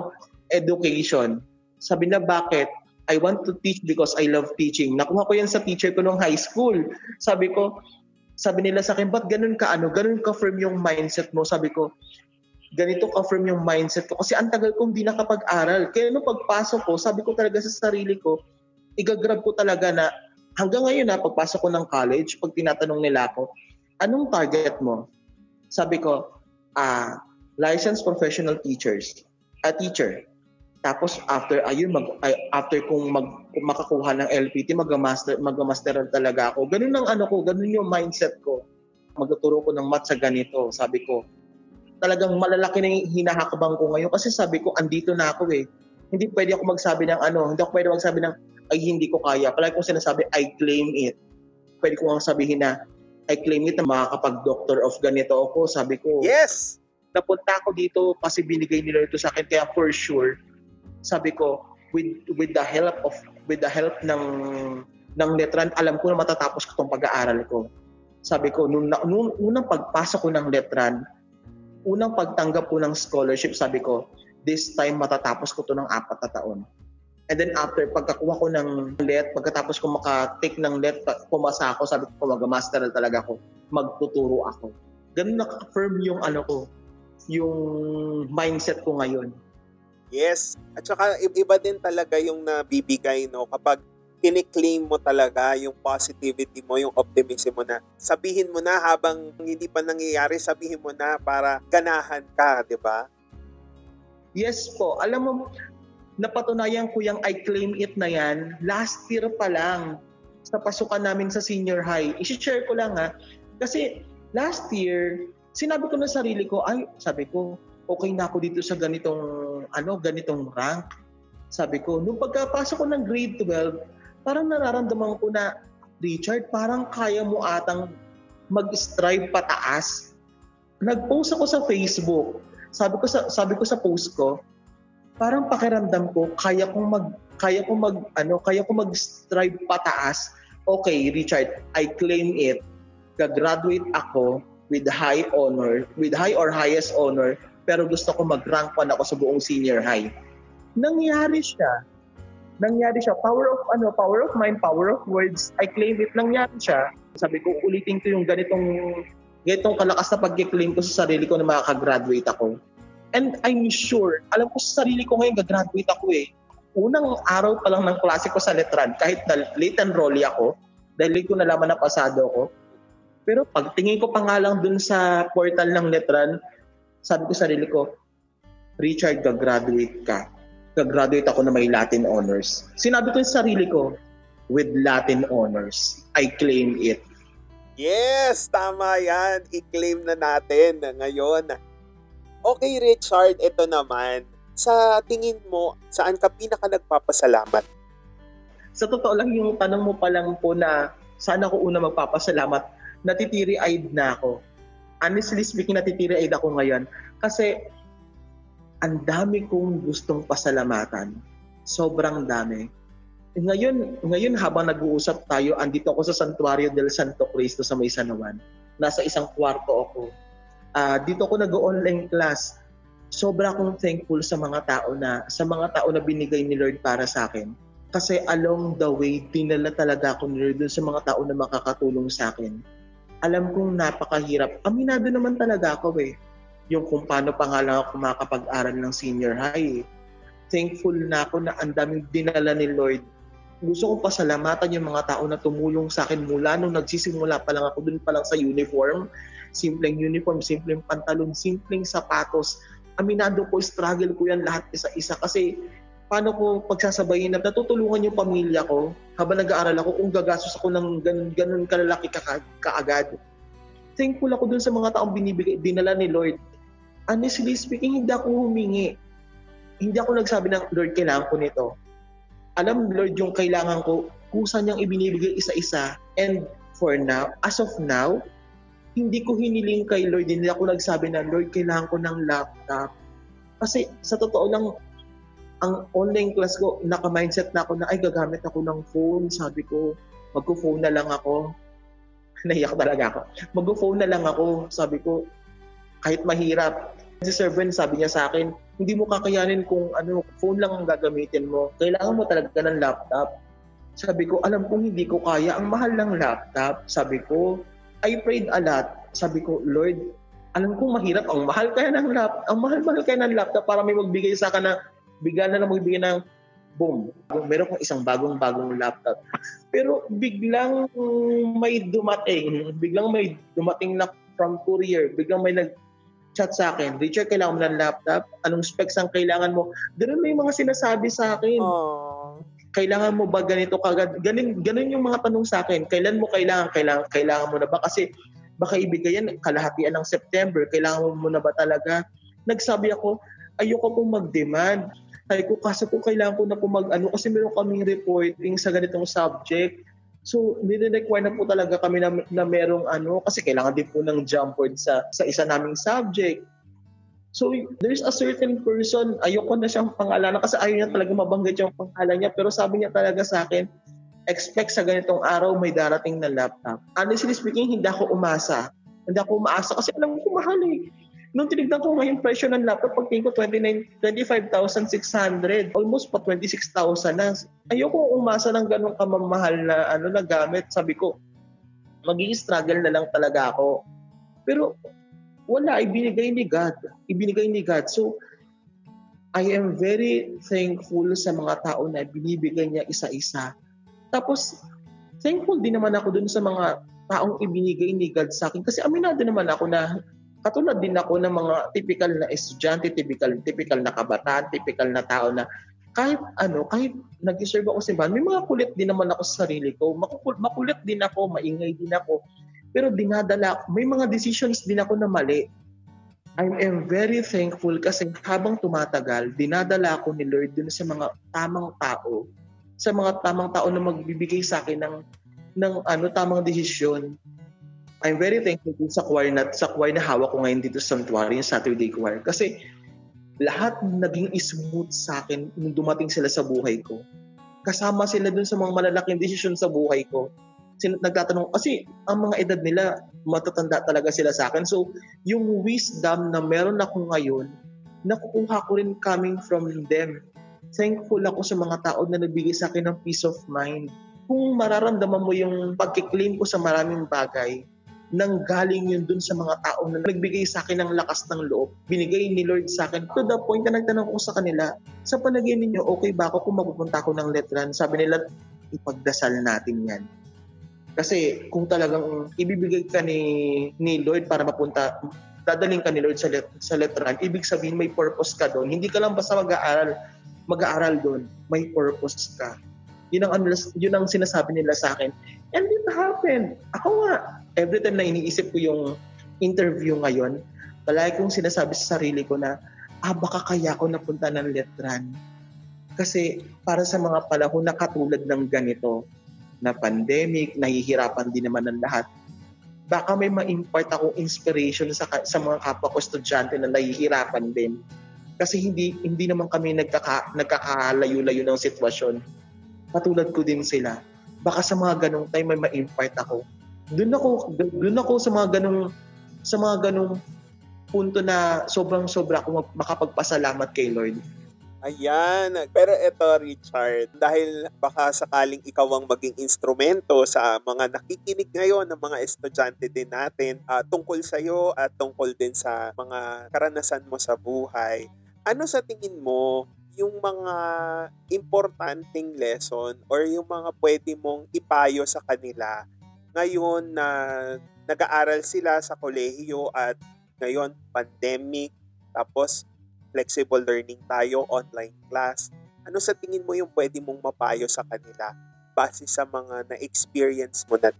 education. Sabi na, bakit? I want to teach because I love teaching. Nakuha ko yan sa teacher ko nung high school. Sabi ko, sabi nila sa akin, ba't ganun ka, ano, ganun ka firm yung mindset mo? Sabi ko, ganito ka firm yung mindset ko. Kasi ang tagal kong di nakapag-aral. Kaya nung pagpasok ko, sabi ko talaga sa sarili ko, igagrab ko talaga na hanggang ngayon na pagpasok ko ng college, pag tinatanong nila ako, anong target mo? Sabi ko, ah, licensed professional teachers, a teacher. Tapos after ayun mag after kung mag makakuha ng LPT, mag-master mag-master talaga ako. Ganun ang ano ko, ganun yung mindset ko. Magtuturo ko ng math sa ganito, sabi ko. Talagang malalaki na yung hinahakbang ko ngayon kasi sabi ko andito na ako eh. Hindi pwede ako magsabi ng ano, hindi ako pwede magsabi ng ay hindi ko kaya. Palagi kong sinasabi, I claim it. Pwede ko nga sabihin na I claim it na makakapag-doctor of ganito ako. Sabi ko, Yes! napunta ako dito kasi binigay nila ito sa akin kaya for sure sabi ko with with the help of with the help ng ng Letran alam ko na matatapos ko tong pag-aaral ko sabi ko nung, nung unang pagpasok ko ng Letran unang pagtanggap ko ng scholarship sabi ko this time matatapos ko to ng apat na taon and then after pagkakuha ko ng let pagkatapos ko maka-take ng let pumasa ako sabi ko mag-master na talaga ako magtuturo ako ganun naka-firm yung ano ko yung mindset ko ngayon. Yes. At saka iba din talaga yung nabibigay no kapag kiniklaim mo talaga yung positivity mo, yung optimism mo na sabihin mo na habang hindi pa nangyayari, sabihin mo na para ganahan ka, di ba? Yes po, alam mo, napatunayan ko yung I claim it na yan last year pa lang sa pasukan namin sa senior high. I-share ko lang ha. Kasi last year, sinabi ko na sarili ko, ay, sabi ko, okay na ako dito sa ganitong, ano, ganitong rank. Sabi ko, nung pagkapasok ko ng grade 12, parang nararamdaman ko na, Richard, parang kaya mo atang mag-strive pataas. Nag-post ako sa Facebook. Sabi ko sa sabi ko sa post ko, parang pakiramdam ko kaya kong mag kaya kong mag ano, kaya kong mag-strive pataas. Okay, Richard, I claim it. Gagraduate ako with high honor, with high or highest honor, pero gusto ko mag-rank 1 ako sa buong senior high. Nangyari siya. Nangyari siya. Power of ano, power of mind, power of words. I claim it. Nangyari siya. Sabi ko, ulitin ko yung ganitong ganitong kalakas na pag-claim ko sa sarili ko na makakagraduate ako. And I'm sure, alam ko sa sarili ko ngayon, gagraduate ako eh. Unang araw pa lang ng klase ko sa Letran, kahit na late enrollee ako, dahil late ko nalaman na pasado ako, pero pagtingin ko pa nga lang dun sa portal ng Letran, sabi ko sa sarili ko, Richard, gagraduate ka. Gagraduate ako na may Latin honors. Sinabi ko sa sarili ko, with Latin honors, I claim it. Yes, tama yan. I-claim na natin ngayon. Okay, Richard, ito naman. Sa tingin mo, saan ka pinaka nagpapasalamat? Sa totoo lang, yung tanong mo pa lang po na saan ako una magpapasalamat, natitiri-eyed na ako. Honestly speaking, natitiri-eyed ako ngayon. Kasi ang dami kong gustong pasalamatan. Sobrang dami. Ngayon, ngayon habang nag-uusap tayo, andito ako sa Santuario del Santo Cristo sa May Sanawan. Nasa isang kwarto ako. Ah, dito ako nag-online class. Sobra akong thankful sa mga tao na sa mga tao na binigay ni Lord para sa akin. Kasi along the way, dinala talaga ako ni Lord sa mga tao na makakatulong sa akin. Alam kong napakahirap. Aminado naman talaga ako eh. Yung kung paano pa nga lang ako makakapag-aral ng senior high. eh. Thankful na ako na ang daming dinala ni Lord gusto kong pasalamatan yung mga tao na tumulong sa akin mula nung nagsisimula pa lang ako dun pa lang sa uniform. Simpleng uniform, simpleng pantalon, simpleng sapatos. Aminado ko, struggle ko yan lahat isa-isa kasi paano ko pagsasabayin na natutulungan yung pamilya ko habang nag-aaral ako kung gagastos ako ng ganun, ganun kalalaki ka, kaagad. Thankful ako dun sa mga taong binibigay, dinala ni Lord. Honestly speaking, hindi ako humingi. Hindi ako nagsabi ng, Lord, kailangan ko nito alam Lord yung kailangan ko, kusa niyang ibinibigay isa-isa. And for now, as of now, hindi ko hiniling kay Lord, hindi ako nagsabi na, Lord, kailangan ko ng laptop. Kasi sa totoo lang, ang online class ko, naka-mindset na ako na, ay, gagamit ako ng phone. Sabi ko, magko-phone na lang ako. Naiyak talaga ako. Magko-phone na lang ako. Sabi ko, kahit mahirap, Si Ben, sabi niya sa akin, hindi mo kakayanin kung ano, phone lang ang gagamitin mo. Kailangan mo talaga ng laptop. Sabi ko, alam kong hindi ko kaya. Ang mahal ng laptop. Sabi ko, I prayed a lot. Sabi ko, Lord, alam kong mahirap. Ang mahal kaya ng laptop. Ang mahal-mahal kaya ng laptop para may magbigay sa akin na bigla na lang magbigay ng boom. Meron kong isang bagong-bagong laptop. Pero biglang may dumating. Biglang may dumating na from courier. Biglang may nag chat sa akin, Richard, kailangan mo ng laptop? Anong specs ang kailangan mo? Ganun may mga sinasabi sa akin. Aww. Kailangan mo ba ganito kagad? Ganun, ganun yung mga tanong sa akin. Kailan mo kailangan? Kailangan, kailangan mo na ba? Kasi baka ibigay yan kalahatian ng September. Kailangan mo na ba talaga? Nagsabi ako, ayoko pong mag-demand. Sabi ko, kasi po kailangan ko na po mag-ano kasi meron kaming reporting sa ganitong subject So, nire-require na po talaga kami na, na merong ano, kasi kailangan din po ng jump board sa, sa isa naming subject. So, there's a certain person, ayoko na siyang pangalanan kasi ayaw niya talaga mabanggit yung pangalan niya. Pero sabi niya talaga sa akin, expect sa ganitong araw may darating na laptop. Honestly speaking, hindi ako umasa. Hindi ako umaasa kasi alam ko mahal eh. Nung tinignan ko nga yung presyo ng laptop, pagtingin ko 25,600, almost pa 26,000 na. Ayoko umasa ng ganong kamamahal na ano na gamit. Sabi ko, magiging struggle na lang talaga ako. Pero wala, ibinigay ni God. Ibinigay ni God. So, I am very thankful sa mga tao na binibigay niya isa-isa. Tapos, thankful din naman ako dun sa mga taong ibinigay ni God sa akin. Kasi aminado naman ako na katulad din ako ng mga typical na estudyante, typical, typical na kabataan, typical na tao na kahit ano, kahit nag-serve ako sa simbahan, may mga kulit din naman ako sa sarili ko. Makukul, makulit din ako, maingay din ako. Pero dinadala, may mga decisions din ako na mali. I am very thankful kasi habang tumatagal, dinadala ako ni Lord dun sa mga tamang tao, sa mga tamang tao na magbibigay sa akin ng ng ano tamang desisyon I'm very thankful din sa choir na, sa choir na hawak ko ngayon dito sa Sanctuary, yung Saturday choir. Kasi lahat naging smooth sa akin nung dumating sila sa buhay ko. Kasama sila dun sa mga malalaking desisyon sa buhay ko. Sin- nagtatanong, kasi ang mga edad nila, matatanda talaga sila sa akin. So, yung wisdom na meron ako ngayon, nakukuha ko rin coming from them. Thankful ako sa mga tao na nagbigay sa akin ng peace of mind. Kung mararamdaman mo yung pagkiklaim ko sa maraming bagay, nang galing yun dun sa mga tao na nagbigay sa akin ng lakas ng loob. Binigay ni Lord sa akin to the point na nagtanong ko sa kanila, sa palagay ninyo, okay ba ako kung mapupunta ako ng letran? Sabi nila, ipagdasal natin yan. Kasi kung talagang ibibigay ka ni, ni Lord para mapunta, dadaling ka ni Lord sa, let, sa letran, ibig sabihin may purpose ka doon. Hindi ka lang basta mag-aaral, mag-aaral doon. May purpose ka. Yun ang, yun ang sinasabi nila sa akin. And it happened. Ako nga, every time na iniisip ko yung interview ngayon, palagi kong sinasabi sa sarili ko na, ah, baka kaya ako napunta ng letran. Kasi para sa mga panahon na katulad ng ganito, na pandemic, nahihirapan din naman ng lahat, baka may ma-impart akong inspiration sa, sa mga kapwa ko estudyante na nahihirapan din. Kasi hindi hindi naman kami nagkaka, nagkakalayo-layo ng sitwasyon. Katulad ko din sila. Baka sa mga ganong time may ma-impart ako doon ako doon ako sa mga ganung sa mga ganung punto na sobrang sobra ako makapagpasalamat kay Lord. Ayan. Pero ito, Richard, dahil baka sakaling ikaw ang maging instrumento sa mga nakikinig ngayon ng mga estudyante din natin uh, tungkol sa iyo at tungkol din sa mga karanasan mo sa buhay, ano sa tingin mo yung mga importanteng lesson or yung mga pwede mong ipayo sa kanila ngayon na nag-aaral sila sa kolehiyo at ngayon pandemic tapos flexible learning tayo, online class. Ano sa tingin mo yung pwede mong mapayo sa kanila base sa mga na-experience mo na?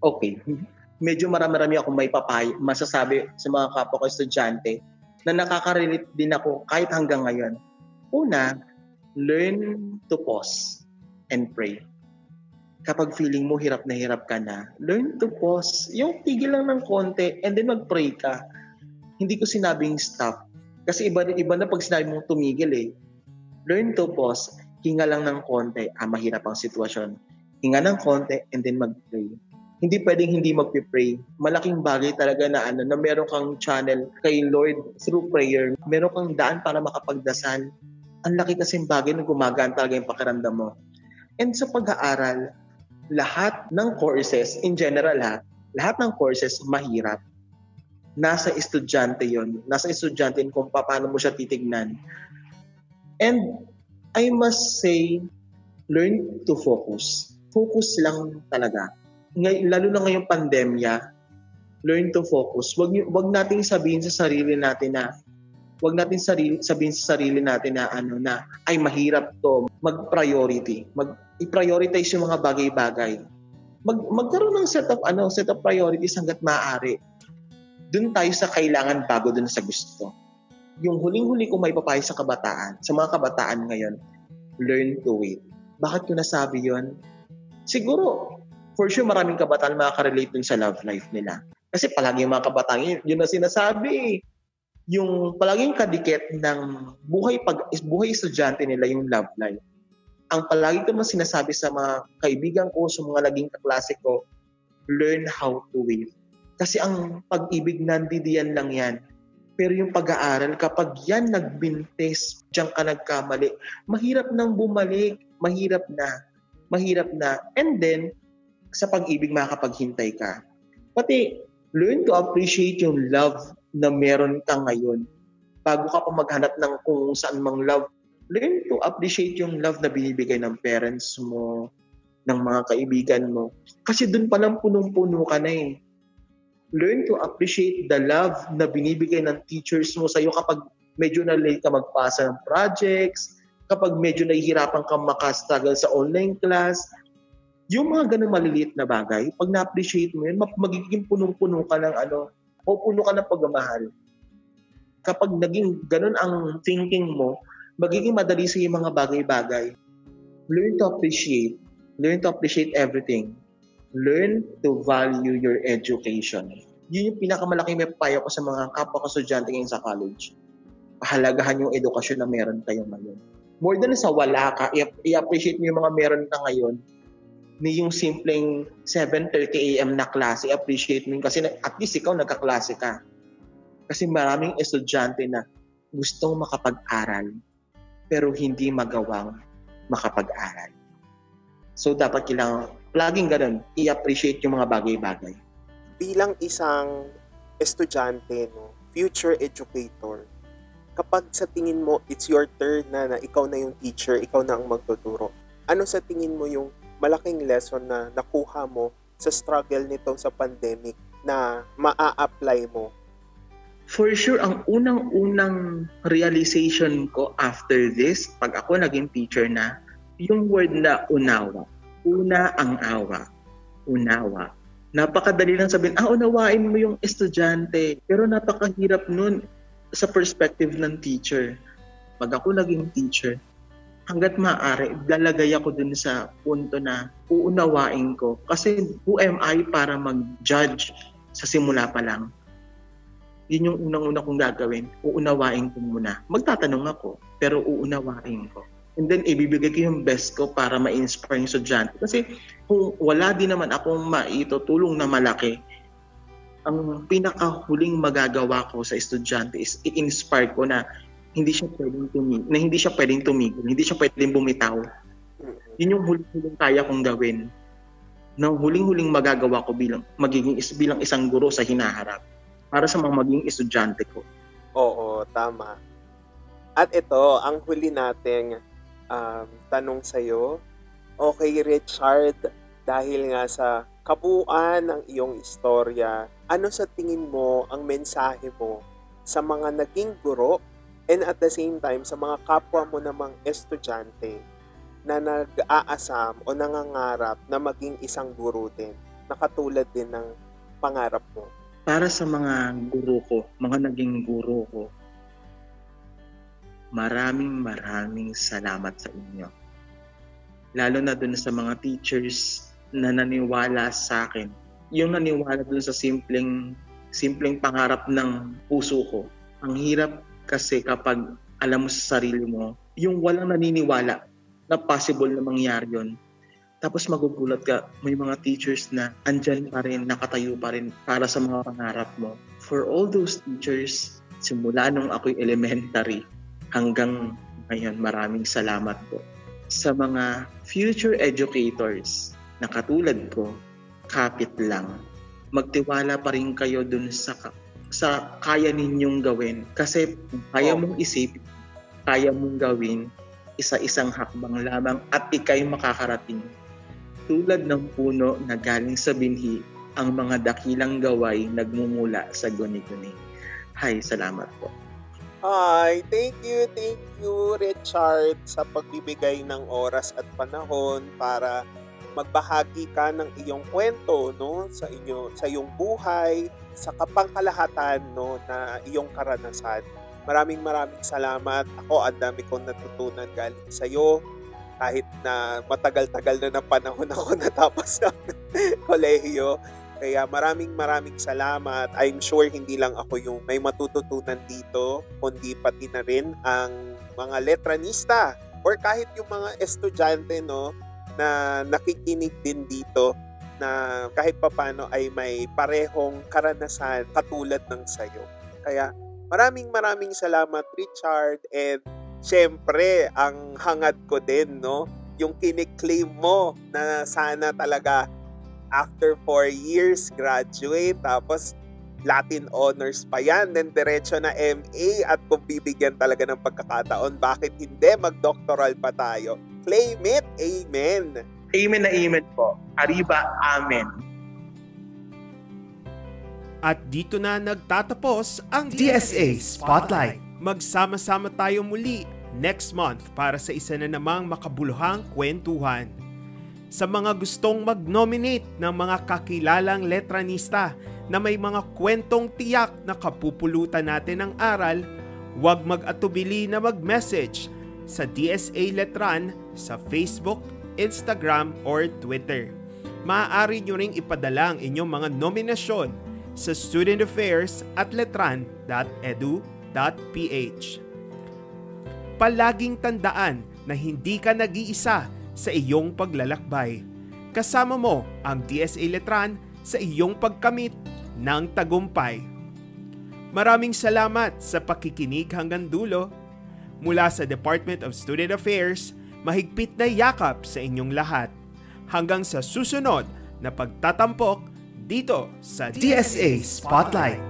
Okay. Medyo marami-rami akong may papayo, masasabi sa mga kapwa ko estudyante na nakaka-relate din ako kahit hanggang ngayon. Una, learn to pause and pray kapag feeling mo hirap na hirap ka na, learn to pause. Yung tigil lang ng konti and then mag-pray ka. Hindi ko sinabing stop. Kasi iba, iba na pag sinabi mong tumigil eh. Learn to pause. Hinga lang ng konti. Ah, mahirap ang sitwasyon. Hinga ng konti and then mag-pray. hindi pwedeng hindi magpi-pray. Malaking bagay talaga na ano, na meron kang channel kay Lord through prayer. Meron kang daan para makapagdasal. Ang laki kasing bagay na gumagaan talaga yung pakiramdam mo. And sa pag-aaral, lahat ng courses, in general ha, lahat ng courses mahirap. Nasa estudyante yon Nasa estudyante yun kung paano mo siya titignan. And I must say, learn to focus. Focus lang talaga ngay, lalo na ngayong pandemya, learn to focus. Wag wag nating sabihin sa sarili natin na wag natin sarili, sabihin sa sarili natin na ano na ay mahirap to mag-priority. Mag i-prioritize yung mga bagay-bagay. Mag magkaroon ng set of ano, set of priorities hangga't maaari. Doon tayo sa kailangan bago doon sa gusto. Yung huling-huli ko may papayo sa kabataan, sa mga kabataan ngayon, learn to wait. Bakit ko nasabi yon? Siguro, for sure maraming kabataan makaka-relate dun sa love life nila. Kasi palagi yung mga kabataan, yun, yun na sinasabi. Yung palaging kadikit ng buhay pag buhay estudyante nila yung love life. Ang palagi ko sinasabi sa mga kaibigan ko, sa mga naging kaklase ko, learn how to wait. Kasi ang pag-ibig nandidiyan lang yan. Pero yung pag-aaral, kapag yan nagbintes, diyan ka nagkamali, mahirap nang bumalik. Mahirap na. Mahirap na. And then, sa pag-ibig makapaghintay ka. Pati, learn to appreciate yung love na meron ka ngayon. Bago ka pa maghanap ng kung saan mang love, learn to appreciate yung love na binibigay ng parents mo, ng mga kaibigan mo. Kasi doon pa lang punong-puno ka na eh. Learn to appreciate the love na binibigay ng teachers mo sa'yo kapag medyo na late ka magpasa ng projects, kapag medyo nahihirapan ka makastruggle sa online class, yung mga ganun maliliit na bagay, pag na-appreciate mo yun, magiging punong-puno ka ng ano, o puno ka ng pagmamahal. Kapag naging ganun ang thinking mo, magiging madali sa yung mga bagay-bagay. Learn to appreciate. Learn to appreciate everything. Learn to value your education. Yun yung pinakamalaking may payo ko sa mga kapwa ko estudyante ngayon sa college. Pahalagahan yung edukasyon na meron kayo ngayon. More than sa wala ka, i-appreciate mo yung mga meron ka ngayon ni yung simpleng 7.30 a.m. na klase, appreciate mo kasi at least ikaw nagkaklase ka. Kasi maraming estudyante na gustong makapag-aral pero hindi magawang makapag-aral. So dapat kailangan, laging ganun, i-appreciate yung mga bagay-bagay. Bilang isang estudyante, no, future educator, kapag sa tingin mo it's your turn na, na ikaw na yung teacher, ikaw na ang magtuturo, ano sa tingin mo yung malaking lesson na nakuha mo sa struggle nito sa pandemic na maa-apply mo? For sure, ang unang-unang realization ko after this, pag ako naging teacher na, yung word na unawa. Una ang awa. Unawa. Napakadali lang sabihin, ah, unawain mo yung estudyante. Pero napakahirap nun sa perspective ng teacher. Pag ako naging teacher, hanggat maaari, lalagay ako dun sa punto na uunawain ko. Kasi who am I para mag-judge sa simula pa lang? Yun yung unang-una kong gagawin. Uunawain ko muna. Magtatanong ako, pero uunawain ko. And then, ibibigay ko yung best ko para ma-inspire yung estudyante. Kasi kung wala din naman akong maitutulong na malaki, ang pinakahuling magagawa ko sa estudyante is i-inspire ko na hindi siya pwedeng tumigil, na hindi siya pwedeng tumigil, hindi siya pwedeng bumitaw. Yun yung huling-huling kaya kong gawin. Na huling-huling magagawa ko bilang magiging is, bilang isang guro sa hinaharap para sa mga maging estudyante ko. Oo, tama. At ito, ang huli nating um, tanong sa'yo. Okay, Richard, dahil nga sa kabuuan ng iyong istorya, ano sa tingin mo ang mensahe mo sa mga naging guro And at the same time, sa mga kapwa mo namang estudyante na nag-aasam o nangangarap na maging isang guro din, nakatulad din ng pangarap mo? Para sa mga guro ko, mga naging guro ko, maraming maraming salamat sa inyo. Lalo na dun sa mga teachers na naniwala sa akin. Yung naniwala dun sa simpleng simpleng pangarap ng puso ko. Ang hirap kasi kapag alam mo sa sarili mo, yung walang naniniwala na possible na mangyari yun, Tapos magugulat ka, may mga teachers na andyan pa rin, nakatayo pa rin para sa mga pangarap mo. For all those teachers, simula nung ako'y elementary hanggang ngayon, maraming salamat po. Sa mga future educators na katulad ko, kapit lang. Magtiwala pa rin kayo dun sa sa kaya ninyong gawin. Kasi kaya mong isip, kaya mong gawin, isa-isang hakbang lamang at ikay makakarating tulad ng puno na galing sa binhi, ang mga dakilang gaway nagmumula sa guni-guni. Hay, salamat po. Hi, thank you, thank you Richard sa pagbibigay ng oras at panahon para magbahagi ka ng iyong kwento no sa inyo sa iyong buhay, sa kapangkalahatan no na iyong karanasan. Maraming maraming salamat. Ako ang dami kong natutunan galing sa iyo kahit na matagal-tagal na ng panahon ako natapos ng kolehiyo. Kaya maraming maraming salamat. I'm sure hindi lang ako yung may matututunan dito, kundi pati na rin ang mga letranista or kahit yung mga estudyante no na nakikinig din dito na kahit papano ay may parehong karanasan katulad ng sayo. Kaya maraming maraming salamat Richard and syempre, ang hangad ko din, no? Yung kiniklaim mo na sana talaga after 4 years, graduate, tapos Latin honors pa yan, then diretso na MA at kung bibigyan talaga ng pagkakataon, bakit hindi mag-doctoral pa tayo? Claim it, amen. Amen na amen po. Arriba, amen. At dito na nagtatapos ang DSA Spotlight magsama-sama tayo muli next month para sa isa na namang makabuluhang kwentuhan. Sa mga gustong mag-nominate ng mga kakilalang letranista na may mga kwentong tiyak na kapupulutan natin ng aral, huwag mag-atubili na mag-message sa DSA Letran sa Facebook, Instagram, or Twitter. Maaari nyo ring ipadala ang inyong mga nominasyon sa studentaffairs at letran.edu.ph. Palaging tandaan na hindi ka nag-iisa sa iyong paglalakbay. Kasama mo ang DSA Letran sa iyong pagkamit ng tagumpay. Maraming salamat sa pakikinig hanggang dulo. Mula sa Department of Student Affairs, mahigpit na yakap sa inyong lahat. Hanggang sa susunod na pagtatampok dito sa DSA Spotlight.